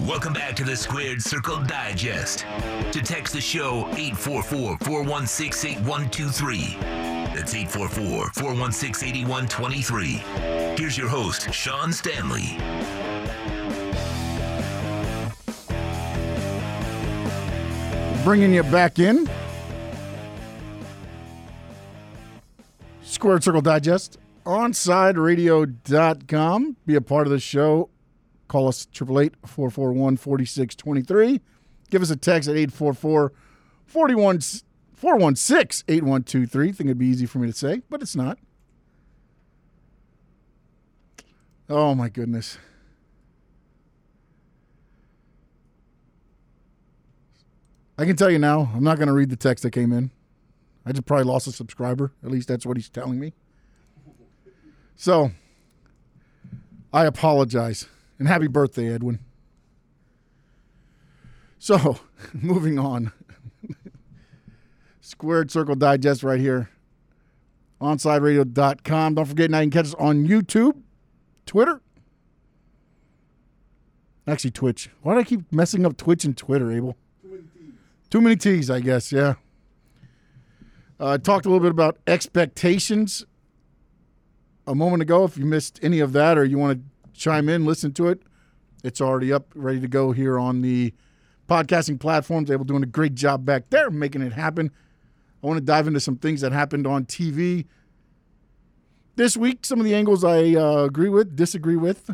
Welcome back to the Squared Circle Digest. To text the show 844 416 8123. That's 844 416 8123. Here's your host, Sean Stanley. Bringing you back in. Squared Circle Digest, onsideradio.com. Be a part of the show. Call us 888 441 4623. Give us a text at 844 416 8123. Think it'd be easy for me to say, but it's not. Oh, my goodness. I can tell you now, I'm not going to read the text that came in. I just probably lost a subscriber. At least that's what he's telling me. So, I apologize. And happy birthday, Edwin. So, moving on. Squared Circle Digest right here. OnSideRadio.com. Don't forget now you can catch us on YouTube, Twitter. Actually, Twitch. Why do I keep messing up Twitch and Twitter, Abel? Too many T's, I guess, yeah. Uh, talked a little bit about expectations a moment ago. If you missed any of that or you want to chime in, listen to it, it's already up, ready to go here on the podcasting platforms. They Abel doing a great job back there, making it happen. I want to dive into some things that happened on TV this week. Some of the angles I uh, agree with, disagree with.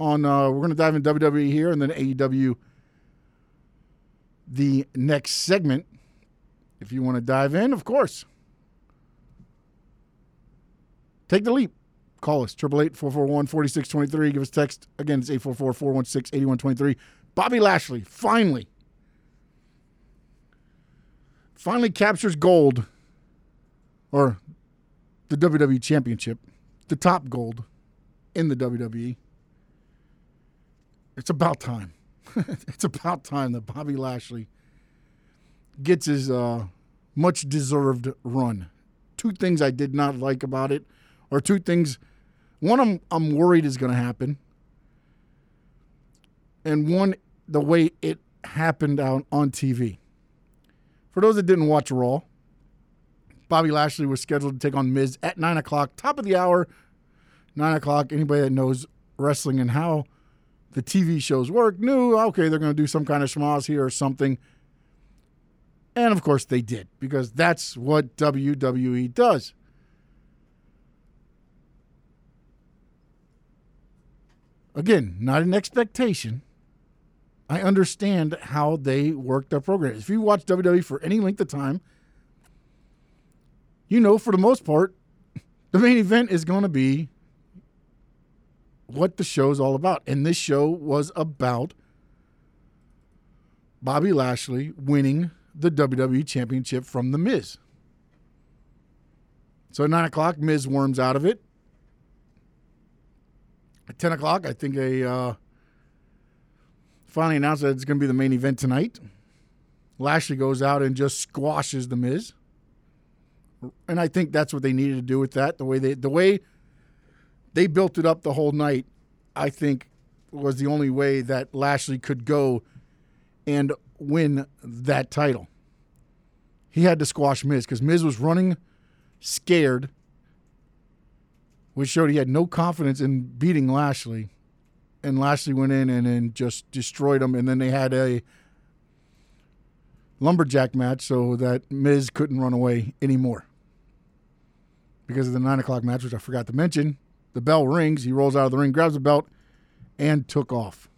On uh, we're going to dive in WWE here and then AEW. The next segment. If you want to dive in, of course. Take the leap. Call us, 888-441-4623. Give us text. Again, it's 844-416-8123. Bobby Lashley, finally, finally captures gold, or the WWE Championship, the top gold in the WWE. It's about time. it's about time that Bobby Lashley gets his uh, much deserved run. Two things I did not like about it, or two things. One I'm, I'm worried is going to happen, and one the way it happened out on TV. For those that didn't watch Raw, Bobby Lashley was scheduled to take on Miz at nine o'clock, top of the hour, nine o'clock. Anybody that knows wrestling and how the TV shows work knew okay they're going to do some kind of schmoz here or something. And of course they did because that's what WWE does. Again, not an expectation. I understand how they work their program. If you watch WWE for any length of time, you know for the most part, the main event is going to be what the show's all about. And this show was about Bobby Lashley winning the WWE Championship from The Miz. So at 9 o'clock, Miz worms out of it. At 10 o'clock, I think they uh, finally announced that it's going to be the main event tonight. Lashley goes out and just squashes The Miz. And I think that's what they needed to do with that. The way they, the way they built it up the whole night, I think, was the only way that Lashley could go and win that title. He had to squash Miz because Miz was running scared, which showed he had no confidence in beating Lashley. And Lashley went in and then just destroyed him. And then they had a lumberjack match so that Miz couldn't run away anymore. Because of the nine o'clock match, which I forgot to mention, the bell rings. He rolls out of the ring, grabs the belt, and took off.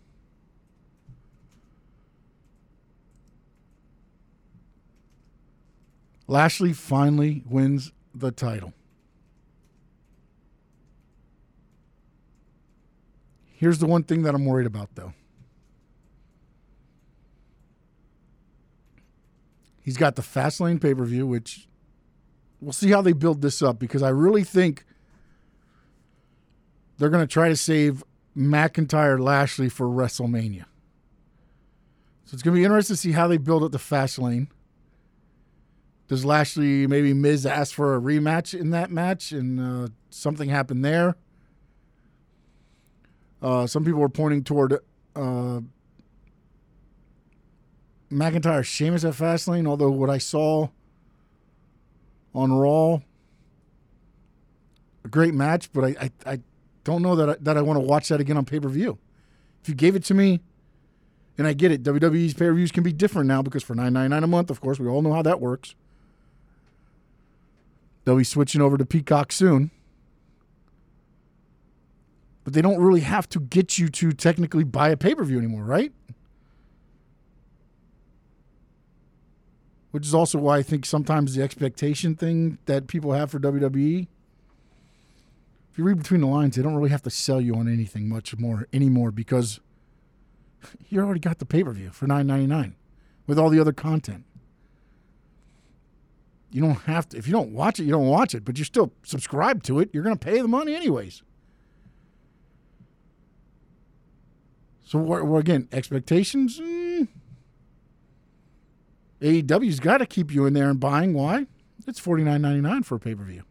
Lashley finally wins the title. Here's the one thing that I'm worried about, though. He's got the Fastlane pay per view, which we'll see how they build this up because I really think they're going to try to save McIntyre Lashley for WrestleMania. So it's going to be interesting to see how they build up the Fastlane. Does Lashley maybe Miz ask for a rematch in that match and uh, something happened there? Uh, some people were pointing toward uh, McIntyre Sheamus at Fastlane, although what I saw on Raw, a great match, but I, I, I don't know that I, that I want to watch that again on pay per view. If you gave it to me, and I get it, WWE's pay per views can be different now because for nine ninety nine a month, of course, we all know how that works. They'll be switching over to Peacock soon. But they don't really have to get you to technically buy a pay per view anymore, right? Which is also why I think sometimes the expectation thing that people have for WWE if you read between the lines, they don't really have to sell you on anything much more anymore because you already got the pay per view for nine ninety nine with all the other content. You don't have to. If you don't watch it, you don't watch it. But you're still subscribe to it. You're going to pay the money anyways. So we're, again, expectations. Mm, AEW's got to keep you in there and buying. Why? It's forty nine ninety nine for a pay per view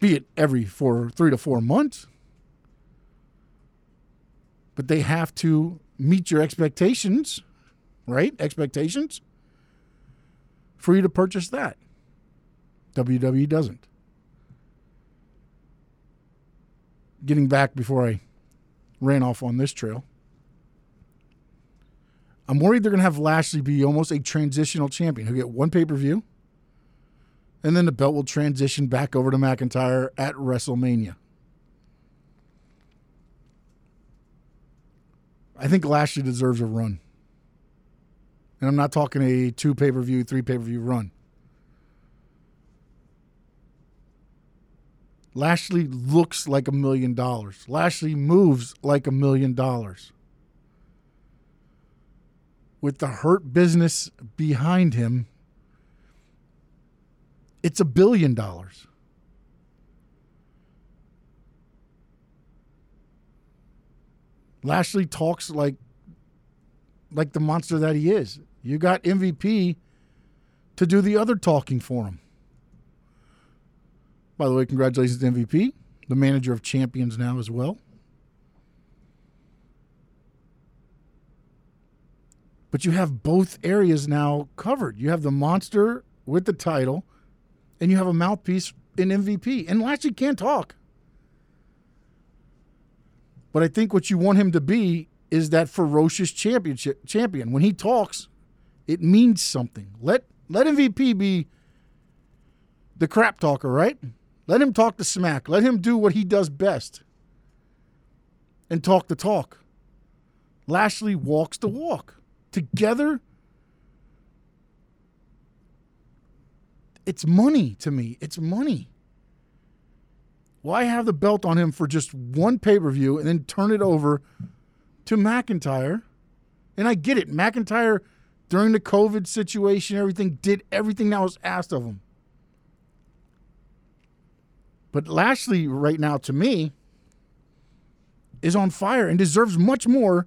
be it every four, three to four months. But they have to meet your expectations, right? Expectations for you to purchase that. WWE doesn't. Getting back before I ran off on this trail. I'm worried they're going to have Lashley be almost a transitional champion. He'll get one pay per view and then the belt will transition back over to McIntyre at WrestleMania. I think Lashley deserves a run. And I'm not talking a two pay per view, three pay per view run. Lashley looks like a million dollars. Lashley moves like a million dollars. With the hurt business behind him, it's a billion dollars. Lashley talks like like the monster that he is. You got MVP to do the other talking for him. By the way, congratulations to MVP, the manager of champions now as well. But you have both areas now covered. You have the monster with the title and you have a mouthpiece in MVP. And Lashley can't talk. But I think what you want him to be is that ferocious championship champion. When he talks, it means something. Let let MVP be the crap talker, right? Let him talk the smack. Let him do what he does best. And talk the talk. Lashley walks the walk. Together, it's money to me. It's money. Why have the belt on him for just one pay per view and then turn it over to McIntyre? And I get it. McIntyre, during the COVID situation, everything, did everything that was asked of him. But Lashley, right now, to me, is on fire and deserves much more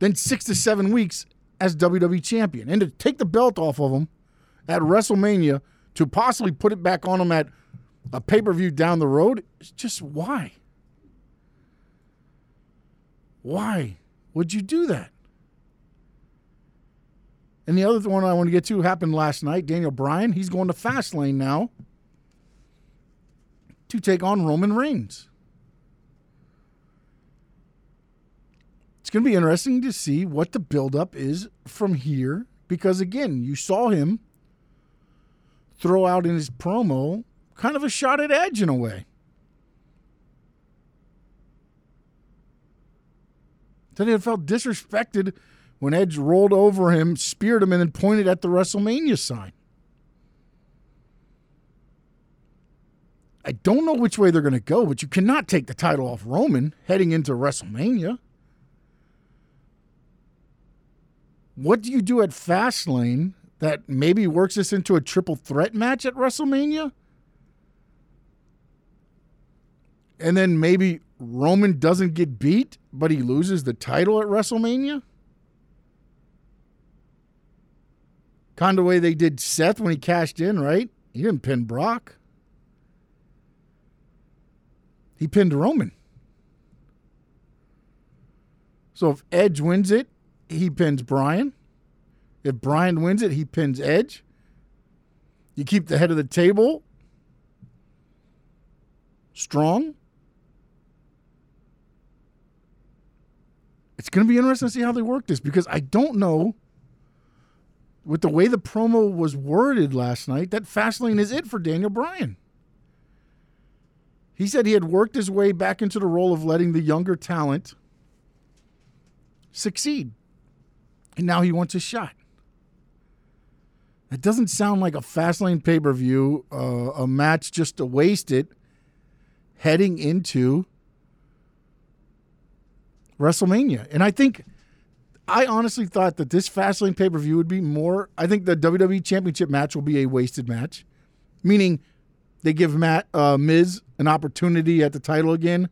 than six to seven weeks as WWE champion. And to take the belt off of him at WrestleMania to possibly put it back on him at a pay per view down the road, it's just why? Why would you do that? And the other one I want to get to happened last night. Daniel Bryan, he's going to Fastlane now to take on Roman Reigns. It's going to be interesting to see what the buildup is from here because, again, you saw him throw out in his promo kind of a shot at Edge in a way. Then he felt disrespected when Edge rolled over him, speared him, and then pointed at the WrestleMania sign. I don't know which way they're going to go, but you cannot take the title off Roman heading into WrestleMania. What do you do at Fastlane that maybe works this into a triple threat match at WrestleMania? And then maybe Roman doesn't get beat, but he loses the title at WrestleMania? Kind of way they did Seth when he cashed in, right? He didn't pin Brock. He pinned Roman. So if Edge wins it, he pins Bryan. If Bryan wins it, he pins Edge. You keep the head of the table strong. It's going to be interesting to see how they work this because I don't know with the way the promo was worded last night that Fastlane is it for Daniel Bryan. He said he had worked his way back into the role of letting the younger talent succeed. And now he wants a shot. That doesn't sound like a Fastlane pay per view, uh, a match just to waste it heading into WrestleMania. And I think, I honestly thought that this Fastlane pay per view would be more. I think the WWE Championship match will be a wasted match, meaning they give Matt uh, Miz an opportunity at the title again,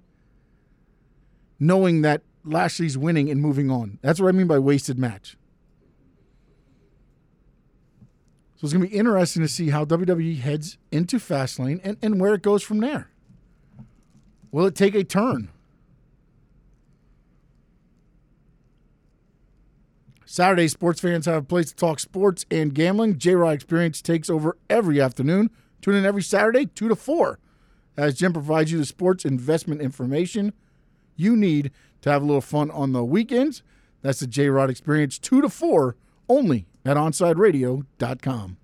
knowing that Lashley's winning and moving on. That's what I mean by wasted match. So it's going to be interesting to see how WWE heads into Fastlane and, and where it goes from there. Will it take a turn? Saturday, sports fans have a place to talk sports and gambling. J Rod Experience takes over every afternoon. Tune in every Saturday, 2 to 4, as Jim provides you the sports investment information you need to have a little fun on the weekends. That's the J Rod Experience, 2 to 4, only at OnSideRadio.com.